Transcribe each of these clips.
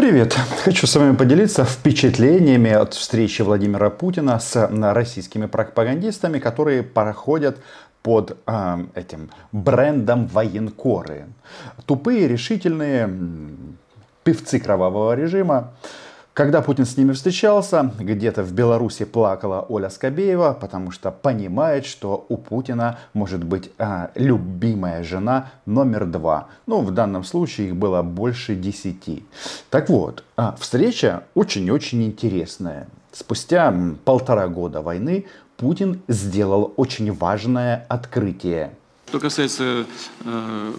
Привет! Хочу с вами поделиться впечатлениями от встречи Владимира Путина с российскими пропагандистами, которые проходят под э, этим брендом военкоры. Тупые, решительные певцы кровавого режима. Когда Путин с ними встречался, где-то в Беларуси плакала Оля Скобеева, потому что понимает, что у Путина может быть а, любимая жена номер два. Ну, в данном случае их было больше десяти. Так вот, а, встреча очень-очень интересная. Спустя полтора года войны Путин сделал очень важное открытие. Что касается э,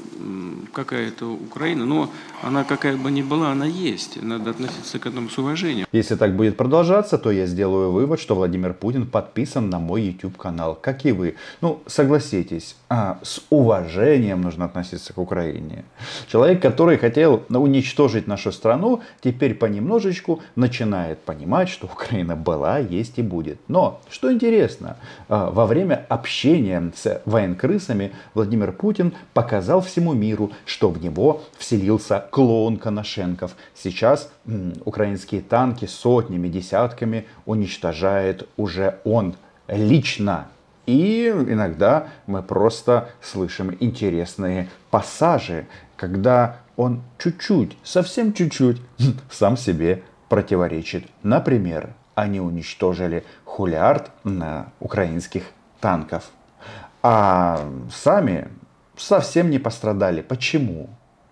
какая-то Украина, но она какая бы ни была, она есть. Надо относиться к этому с уважением. Если так будет продолжаться, то я сделаю вывод, что Владимир Путин подписан на мой YouTube канал, как и вы. Ну, согласитесь, а, с уважением нужно относиться к Украине. Человек, который хотел уничтожить нашу страну, теперь понемножечку начинает понимать, что Украина была, есть и будет. Но, что интересно, а, во время общения с военкрысами Владимир Путин показал всему миру, что в него вселился клоун Коношенков. Сейчас м, украинские танки сотнями, десятками уничтожает уже он лично. И иногда мы просто слышим интересные пассажи, когда он чуть-чуть, совсем чуть-чуть сам себе противоречит. Например, они уничтожили хулиард на украинских танков. А сами совсем не пострадали. Почему?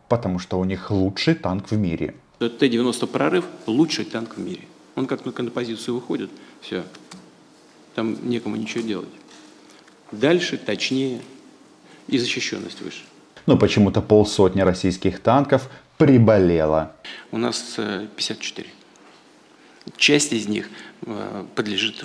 Потому что у них лучший танк в мире. Т-90 прорыв – лучший танк в мире. Он как только на позицию выходит, все, там некому ничего делать. Дальше, точнее и защищенность выше. Но почему-то полсотни российских танков приболело. У нас 54. Э, Часть из них э, подлежит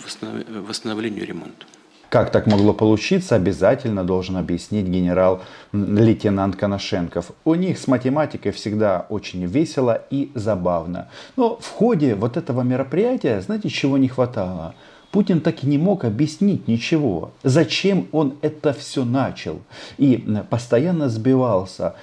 восстановлению ремонту. Как так могло получиться, обязательно должен объяснить генерал-лейтенант Коношенков. У них с математикой всегда очень весело и забавно. Но в ходе вот этого мероприятия, знаете, чего не хватало? Путин так и не мог объяснить ничего. Зачем он это все начал? И постоянно сбивался,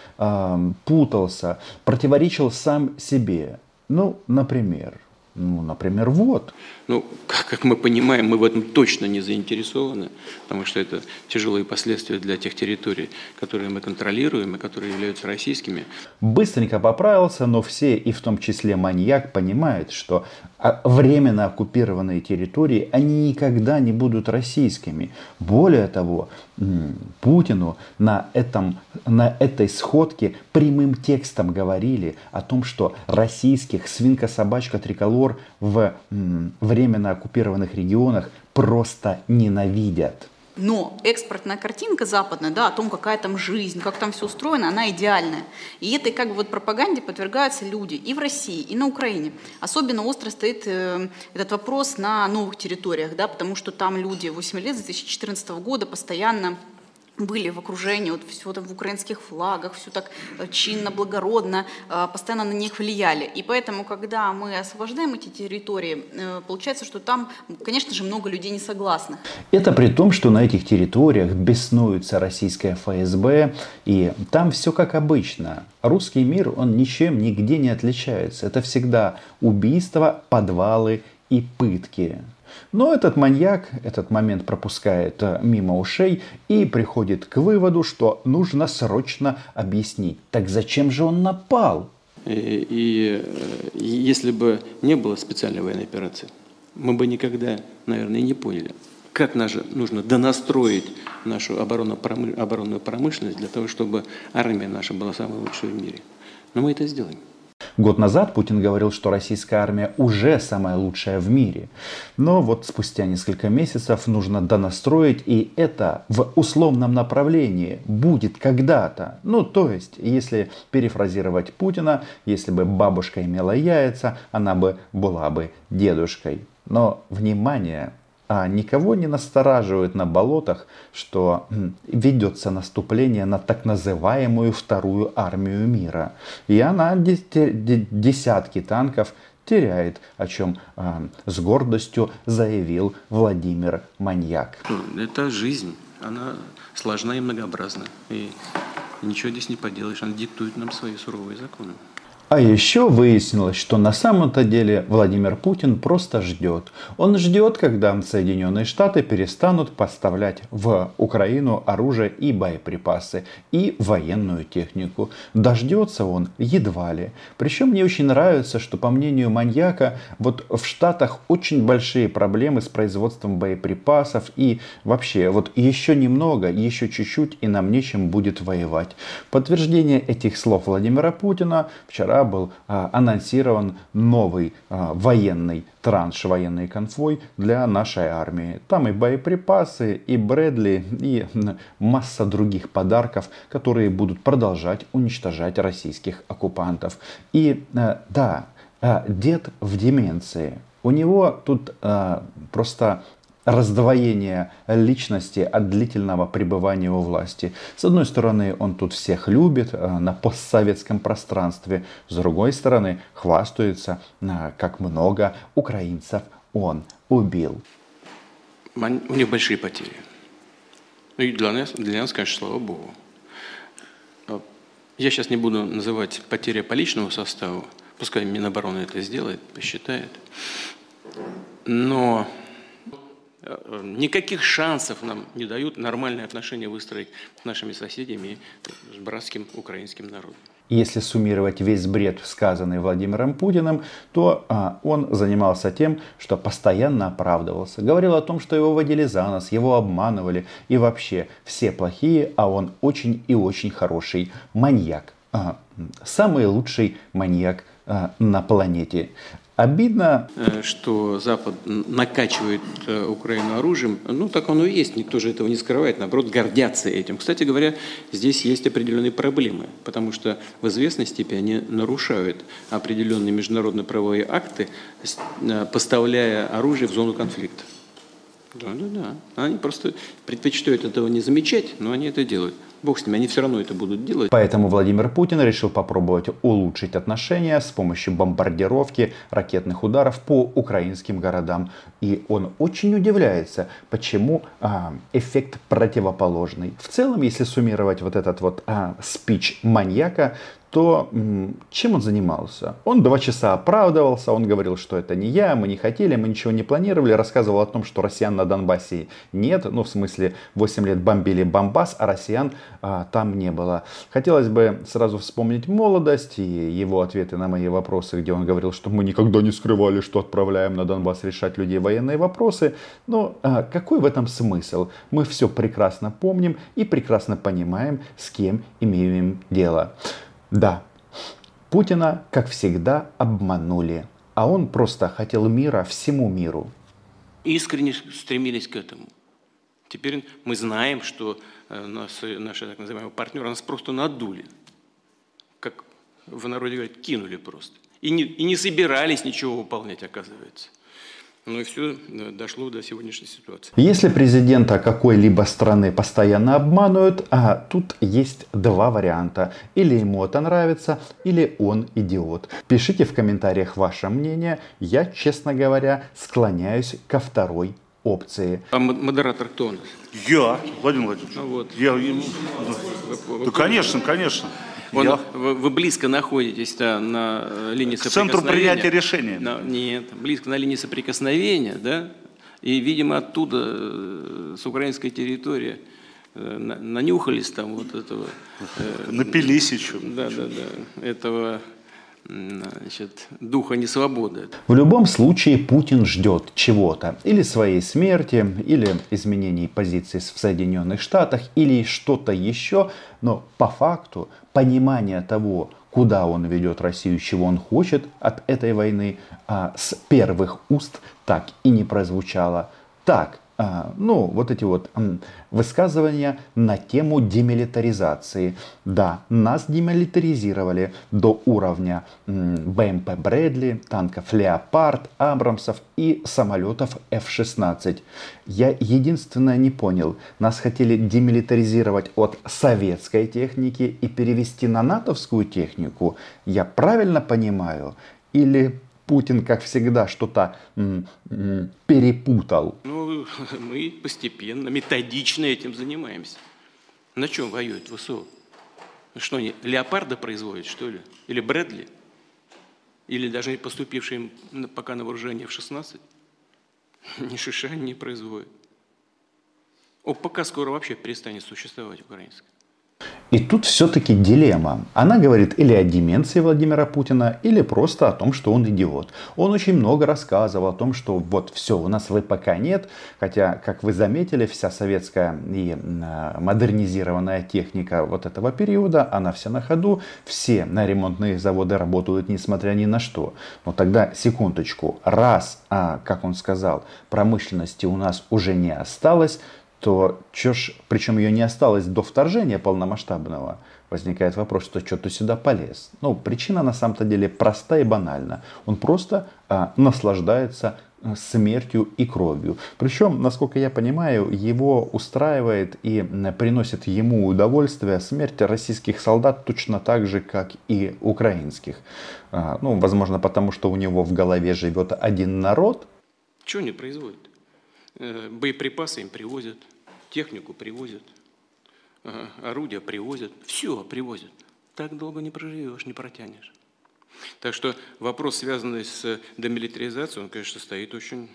путался, противоречил сам себе. Ну, например, ну, например, вот. Ну, как, как мы понимаем, мы в этом точно не заинтересованы, потому что это тяжелые последствия для тех территорий, которые мы контролируем и которые являются российскими. Быстренько поправился, но все, и в том числе маньяк, понимают, что а, временно оккупированные территории, они никогда не будут российскими. Более того, Путину на, этом, на этой сходке прямым текстом говорили о том, что российских свинка-собачка-триколор в временно оккупированных регионах просто ненавидят. Но экспортная картинка западная, да, о том, какая там жизнь, как там все устроено, она идеальная. И этой как бы вот пропаганде подвергаются люди и в России, и на Украине. Особенно остро стоит э, этот вопрос на новых территориях, да, потому что там люди 8 лет с 2014 года постоянно были в окружении, вот все там в украинских флагах, все так э, чинно, благородно, э, постоянно на них влияли. И поэтому, когда мы освобождаем эти территории, э, получается, что там, конечно же, много людей не согласны. Это при том, что на этих территориях беснуется российская ФСБ, и там все как обычно. Русский мир, он ничем нигде не отличается. Это всегда убийства, подвалы и пытки. Но этот маньяк этот момент пропускает э, мимо ушей и приходит к выводу, что нужно срочно объяснить. Так зачем же он напал? И, и, и если бы не было специальной военной операции, мы бы никогда, наверное, не поняли, как наше, нужно донастроить нашу оборонную промышленность для того, чтобы армия наша была самой лучшей в мире. Но мы это сделаем. Год назад Путин говорил, что российская армия уже самая лучшая в мире. Но вот спустя несколько месяцев нужно донастроить, и это в условном направлении будет когда-то. Ну, то есть, если перефразировать Путина, если бы бабушка имела яйца, она бы была бы дедушкой. Но, внимание, а никого не настораживает на болотах, что ведется наступление на так называемую вторую армию мира. И она десятки танков теряет, о чем э, с гордостью заявил Владимир Маньяк. Это жизнь, она сложна и многообразна. И ничего здесь не поделаешь, она диктует нам свои суровые законы. А еще выяснилось, что на самом-то деле Владимир Путин просто ждет. Он ждет, когда Соединенные Штаты перестанут поставлять в Украину оружие и боеприпасы, и военную технику. Дождется он едва ли. Причем мне очень нравится, что по мнению маньяка, вот в Штатах очень большие проблемы с производством боеприпасов и вообще вот еще немного, еще чуть-чуть и нам нечем будет воевать. Подтверждение этих слов Владимира Путина вчера был а, анонсирован новый а, военный транш, военный конвой для нашей армии. Там и боеприпасы, и Брэдли, и масса других подарков, которые будут продолжать уничтожать российских оккупантов. И а, да, дед в деменции. У него тут просто раздвоение личности от длительного пребывания у власти. С одной стороны, он тут всех любит э, на постсоветском пространстве, с другой стороны, хвастается, э, как много украинцев он убил. У них большие потери. Ну и для нас, для нас, конечно, слава богу. А, я сейчас не буду называть потери по личному составу, пускай Минобороны это сделает, посчитает. Но никаких шансов нам не дают нормальные отношения выстроить с нашими соседями, с братским украинским народом. Если суммировать весь бред, сказанный Владимиром Путиным, то а, он занимался тем, что постоянно оправдывался. Говорил о том, что его водили за нос, его обманывали и вообще все плохие, а он очень и очень хороший маньяк. А, самый лучший маньяк а, на планете. Обидно, э, что Запад накачивает э, Украину оружием. Ну, так оно и есть, никто же этого не скрывает, наоборот, гордятся этим. Кстати говоря, здесь есть определенные проблемы, потому что в известной степени они нарушают определенные международные правовые акты, э, поставляя оружие в зону конфликта. Да, да, да. Они просто предпочитают этого не замечать, но они это делают. Бог с ними, они все равно это будут делать. Поэтому Владимир Путин решил попробовать улучшить отношения с помощью бомбардировки ракетных ударов по украинским городам. И он очень удивляется, почему а, эффект противоположный. В целом, если суммировать вот этот вот а, спич маньяка, то чем он занимался? Он два часа оправдывался, он говорил, что это не я, мы не хотели, мы ничего не планировали, рассказывал о том, что россиян на Донбассе нет, ну в смысле 8 лет бомбили Бомбас, а россиян а, там не было. Хотелось бы сразу вспомнить молодость и его ответы на мои вопросы, где он говорил, что мы никогда не скрывали, что отправляем на Донбасс решать людей военные вопросы. Но а, какой в этом смысл? Мы все прекрасно помним и прекрасно понимаем, с кем имеем дело. Да, Путина, как всегда, обманули, а он просто хотел мира всему миру. Искренне стремились к этому. Теперь мы знаем, что э, наши, наши так называемые партнеры нас просто надули. Как в народе говорят, кинули просто. И не, и не собирались ничего выполнять, оказывается. Ну и все дошло до сегодняшней ситуации. Если президента какой-либо страны постоянно обманывают, а тут есть два варианта. Или ему это нравится, или он идиот. Пишите в комментариях ваше мнение. Я, честно говоря, склоняюсь ко второй опции. А модератор кто у нас? Я, Владимир Владимирович. Ну, вот. Я, я, ну, да, конечно, конечно. Он, Я... вы, близко находитесь да, на э, линии К соприкосновения. центру принятия решения. На, нет, близко на линии соприкосновения, да, и, видимо, оттуда, э, с украинской территории, э, нанюхались там вот этого... Напились еще. Да, да, да, этого значит, духа несвободы. В любом случае Путин ждет чего-то. Или своей смерти, или изменений позиций в Соединенных Штатах, или что-то еще. Но по факту понимание того, куда он ведет Россию, чего он хочет от этой войны, а с первых уст так и не прозвучало. Так, ну, вот эти вот высказывания на тему демилитаризации. Да, нас демилитаризировали до уровня БМП Брэдли, танков Леопард, Абрамсов и самолетов F-16. Я единственное не понял, нас хотели демилитаризировать от советской техники и перевести на натовскую технику. Я правильно понимаю? Или Путин, как всегда, что-то перепутал. Ну, мы постепенно, методично этим занимаемся. На чем воюет ВСУ? Что они, леопарда производят, что ли? Или Брэдли? или даже поступившие пока на вооружение в 16, ни шиша не производят. ОПК скоро вообще перестанет существовать украинское. И тут все-таки дилемма. Она говорит или о деменции Владимира Путина, или просто о том, что он идиот. Он очень много рассказывал о том, что вот все, у нас ВПК нет, хотя, как вы заметили, вся советская и а, модернизированная техника вот этого периода, она вся на ходу, все на ремонтные заводы работают несмотря ни на что. Но тогда, секундочку, раз, а, как он сказал, промышленности у нас уже не осталось, то чё ж, причем ее не осталось до вторжения полномасштабного, возникает вопрос, что что ты сюда полез. Ну, причина на самом-то деле проста и банальна. Он просто а, наслаждается а, смертью и кровью. Причем, насколько я понимаю, его устраивает и приносит ему удовольствие смерть российских солдат точно так же, как и украинских. А, ну, возможно, потому что у него в голове живет один народ. Чего не производит? Э, боеприпасы им привозят, технику привозят, орудия привозят, все привозят. Так долго не проживешь, не протянешь. Так что вопрос, связанный с демилитаризацией, он, конечно, стоит очень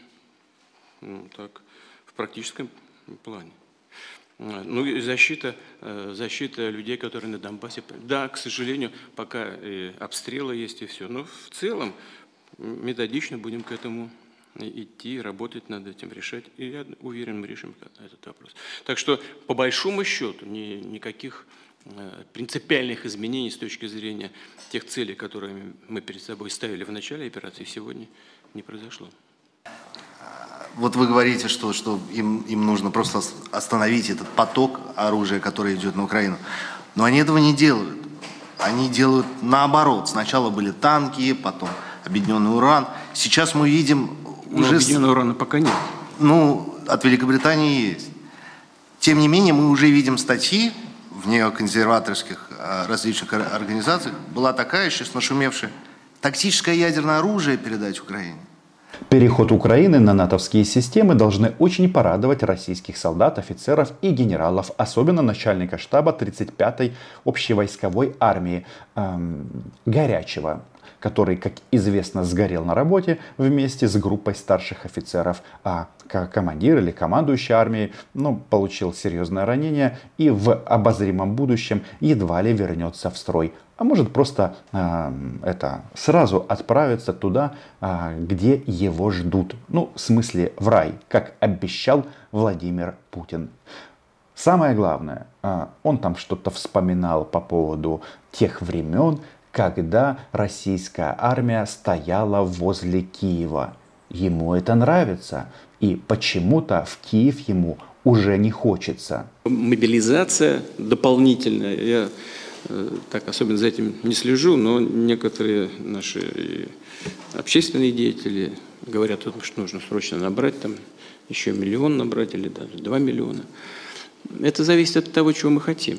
ну, так, в практическом плане. Ну и защита, э, защита людей, которые на Донбассе. Да, к сожалению, пока и обстрелы есть и все. Но в целом методично будем к этому идти, работать над этим, решать. И я уверен, мы решим этот вопрос. Так что, по большому счету, ни, никаких э, принципиальных изменений с точки зрения тех целей, которые мы перед собой ставили в начале операции, сегодня не произошло. Вот вы говорите, что, что им, им нужно просто остановить этот поток оружия, который идет на Украину. Но они этого не делают. Они делают наоборот. Сначала были танки, потом объединенный уран. Сейчас мы видим но уже... объединенного урана пока нет. Ну, от Великобритании есть. Тем не менее, мы уже видим статьи в неоконсерваторских а, различных организациях, была такая сейчас нашумевшая, тактическое ядерное оружие передать Украине. Переход Украины на натовские системы должны очень порадовать российских солдат, офицеров и генералов, особенно начальника штаба 35-й общевойсковой армии эм, Горячего который, как известно, сгорел на работе вместе с группой старших офицеров, а командир или командующий армией ну, получил серьезное ранение и в обозримом будущем едва ли вернется в строй. А может просто э, это сразу отправиться туда, э, где его ждут. Ну, в смысле в рай, как обещал Владимир Путин. Самое главное, он там что-то вспоминал по поводу тех времен, когда российская армия стояла возле Киева. Ему это нравится, и почему-то в Киев ему уже не хочется. Мобилизация дополнительная. Я э, так особенно за этим не слежу, но некоторые наши общественные деятели говорят, что нужно срочно набрать там еще миллион набрать или даже два миллиона. Это зависит от того, чего мы хотим.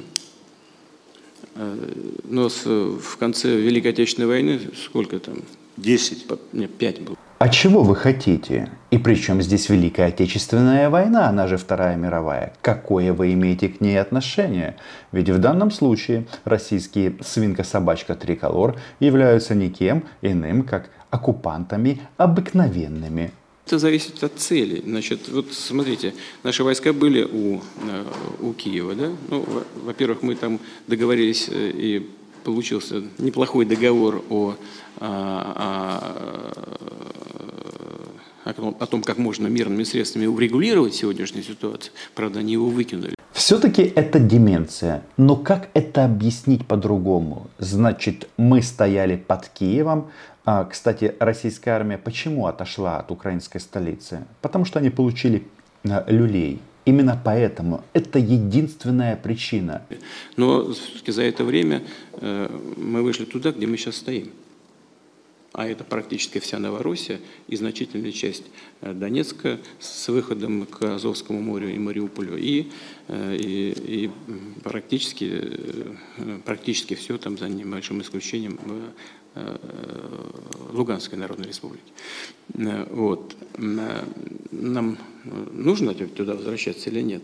Э, но в конце Великой Отечественной войны сколько там? Десять. Нет, пять было. А чего вы хотите? И при чем здесь Великая Отечественная война, она же Вторая мировая? Какое вы имеете к ней отношение? Ведь в данном случае российские свинка-собачка Триколор являются никем иным, как оккупантами обыкновенными. Это зависит от цели. Значит, вот смотрите, наши войска были у, э, у Киева, да? Ну, во-первых, мы там договорились э, и получился неплохой договор о, о, о, о том, как можно мирными средствами урегулировать сегодняшнюю ситуацию. Правда, они его выкинули. Все-таки это деменция. Но как это объяснить по-другому? Значит, мы стояли под Киевом, а, кстати, российская армия почему отошла от украинской столицы? Потому что они получили а, люлей. Именно поэтому это единственная причина. Но за это время э, мы вышли туда, где мы сейчас стоим. А это практически вся Новороссия и значительная часть э, Донецка с выходом к Азовскому морю и Мариуполю. И, э, и, и практически, практически все там, за небольшим исключением, Э, Луганской Народной Республики. Э, вот. Э, нам нужно туда возвращаться или нет?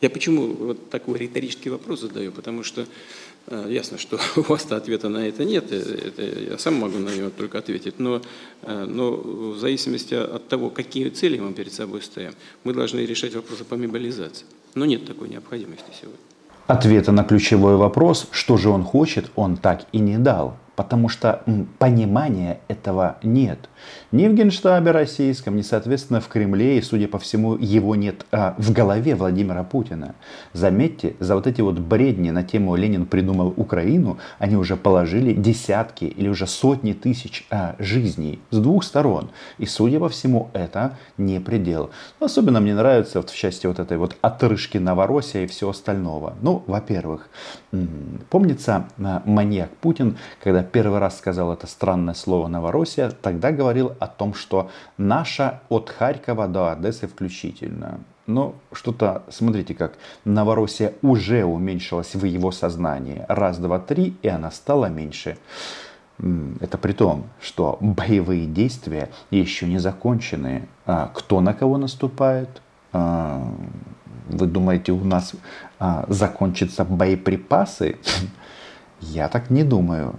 Я почему вот такой риторический вопрос задаю? Потому что э, ясно, что у вас ответа на это нет, это я сам могу на него только ответить, но, э, но в зависимости от того, какие цели мы перед собой ставим, мы должны решать вопросы по мобилизации. Но нет такой необходимости сегодня. Ответа на ключевой вопрос, что же он хочет, он так и не дал потому что понимания этого нет. Ни в Генштабе российском, ни, соответственно, в Кремле, и, судя по всему, его нет а, в голове Владимира Путина. Заметьте, за вот эти вот бредни на тему «Ленин придумал Украину» они уже положили десятки или уже сотни тысяч а, жизней с двух сторон. И, судя по всему, это не предел. Особенно мне нравится вот в части вот этой вот отрыжки Новороссия и всего остального. Ну, во-первых, помнится а, маньяк Путин, когда первый раз сказал это странное слово Новороссия, тогда говорил о том, что наша от Харькова до Одессы включительно. Но что-то, смотрите, как Новороссия уже уменьшилась в его сознании. Раз, два, три, и она стала меньше. Это при том, что боевые действия еще не закончены. А кто на кого наступает? А, вы думаете, у нас а, закончатся боеприпасы? Я так не думаю.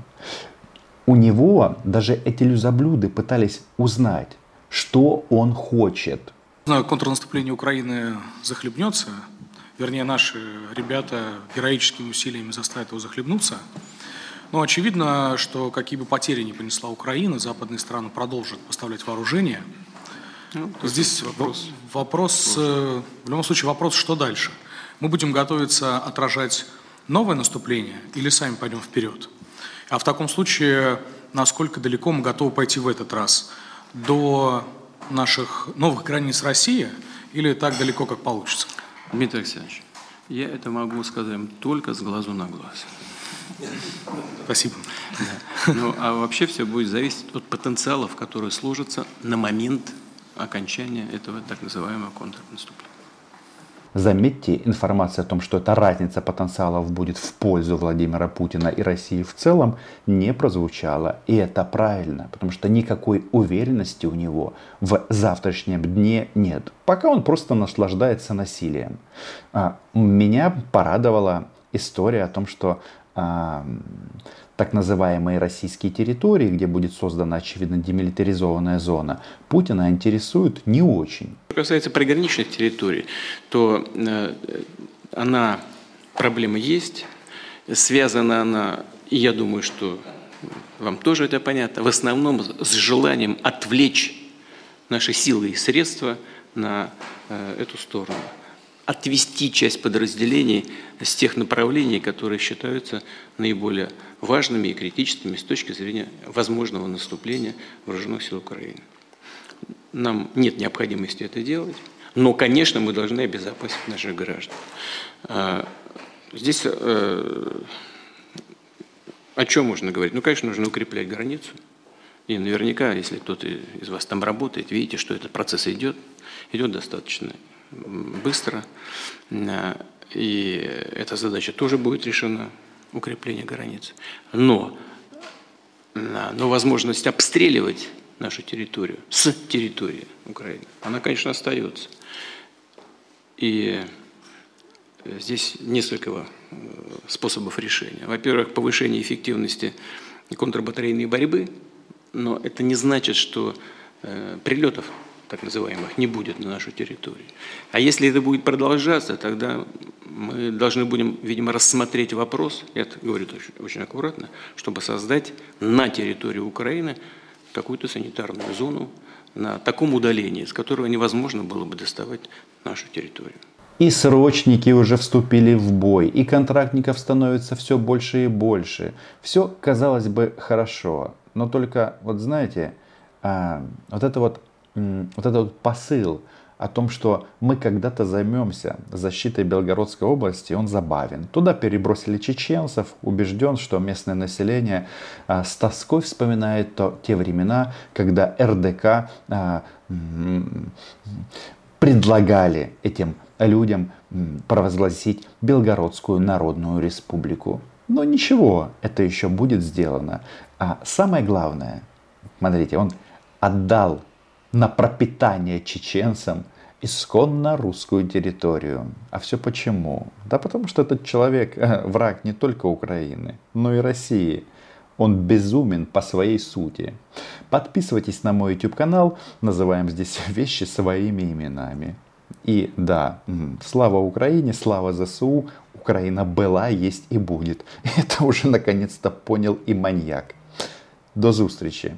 У него даже эти люзоблюды пытались узнать, что он хочет. Знаю, контрнаступление Украины захлебнется, вернее, наши ребята героическими усилиями заставят его захлебнуться. Но очевидно, что какие бы потери ни понесла Украина, западные страны продолжат поставлять вооружение. Ну, Здесь вопрос, вопрос э, в любом случае вопрос, что дальше. Мы будем готовиться отражать новое наступление или сами пойдем вперед? А в таком случае, насколько далеко мы готовы пойти в этот раз? До наших новых границ России или так далеко, как получится? Дмитрий Александрович, я это могу сказать только с глазу на глаз. Спасибо. Да. Ну, а вообще все будет зависеть от потенциалов, которые сложатся на момент окончания этого так называемого контрнаступления. Заметьте, информация о том, что эта разница потенциалов будет в пользу Владимира Путина и России в целом, не прозвучала. И это правильно, потому что никакой уверенности у него в завтрашнем дне нет. Пока он просто наслаждается насилием. А, меня порадовала история о том, что так называемые российские территории, где будет создана, очевидно, демилитаризованная зона, Путина интересуют не очень. Что касается приграничных территорий, то э, она, проблема есть, связана она, и я думаю, что вам тоже это понятно, в основном с желанием отвлечь наши силы и средства на э, эту сторону отвести часть подразделений с тех направлений, которые считаются наиболее важными и критическими с точки зрения возможного наступления вооруженных сил Украины. Нам нет необходимости это делать, но, конечно, мы должны обезопасить наших граждан. А, здесь э, о чем можно говорить? Ну, конечно, нужно укреплять границу. И наверняка, если кто-то из вас там работает, видите, что этот процесс идет, идет достаточно быстро. И эта задача тоже будет решена, укрепление границ. Но, но возможность обстреливать нашу территорию с территории Украины, она, конечно, остается. И здесь несколько э, способов решения. Во-первых, повышение эффективности контрбатарейной борьбы, но это не значит, что э, прилетов так называемых, не будет на нашу территорию. А если это будет продолжаться, тогда мы должны будем, видимо, рассмотреть вопрос, я это говорю очень, очень аккуратно, чтобы создать на территории Украины какую-то санитарную зону на таком удалении, с которого невозможно было бы доставать нашу территорию. И срочники уже вступили в бой, и контрактников становится все больше и больше. Все, казалось бы, хорошо. Но только, вот знаете, а, вот это вот вот этот посыл о том, что мы когда-то займемся защитой Белгородской области, он забавен. Туда перебросили чеченцев, убежден, что местное население а, с тоской вспоминает то, те времена, когда РДК а, предлагали этим людям провозгласить Белгородскую Народную Республику. Но ничего, это еще будет сделано. А самое главное, смотрите, он отдал на пропитание чеченцам исконно русскую территорию. А все почему? Да потому что этот человек враг не только Украины, но и России. Он безумен по своей сути. Подписывайтесь на мой YouTube канал, называем здесь вещи своими именами. И да, слава Украине, слава ЗСУ, Украина была, есть и будет. Это уже наконец-то понял и маньяк. До зустрічі!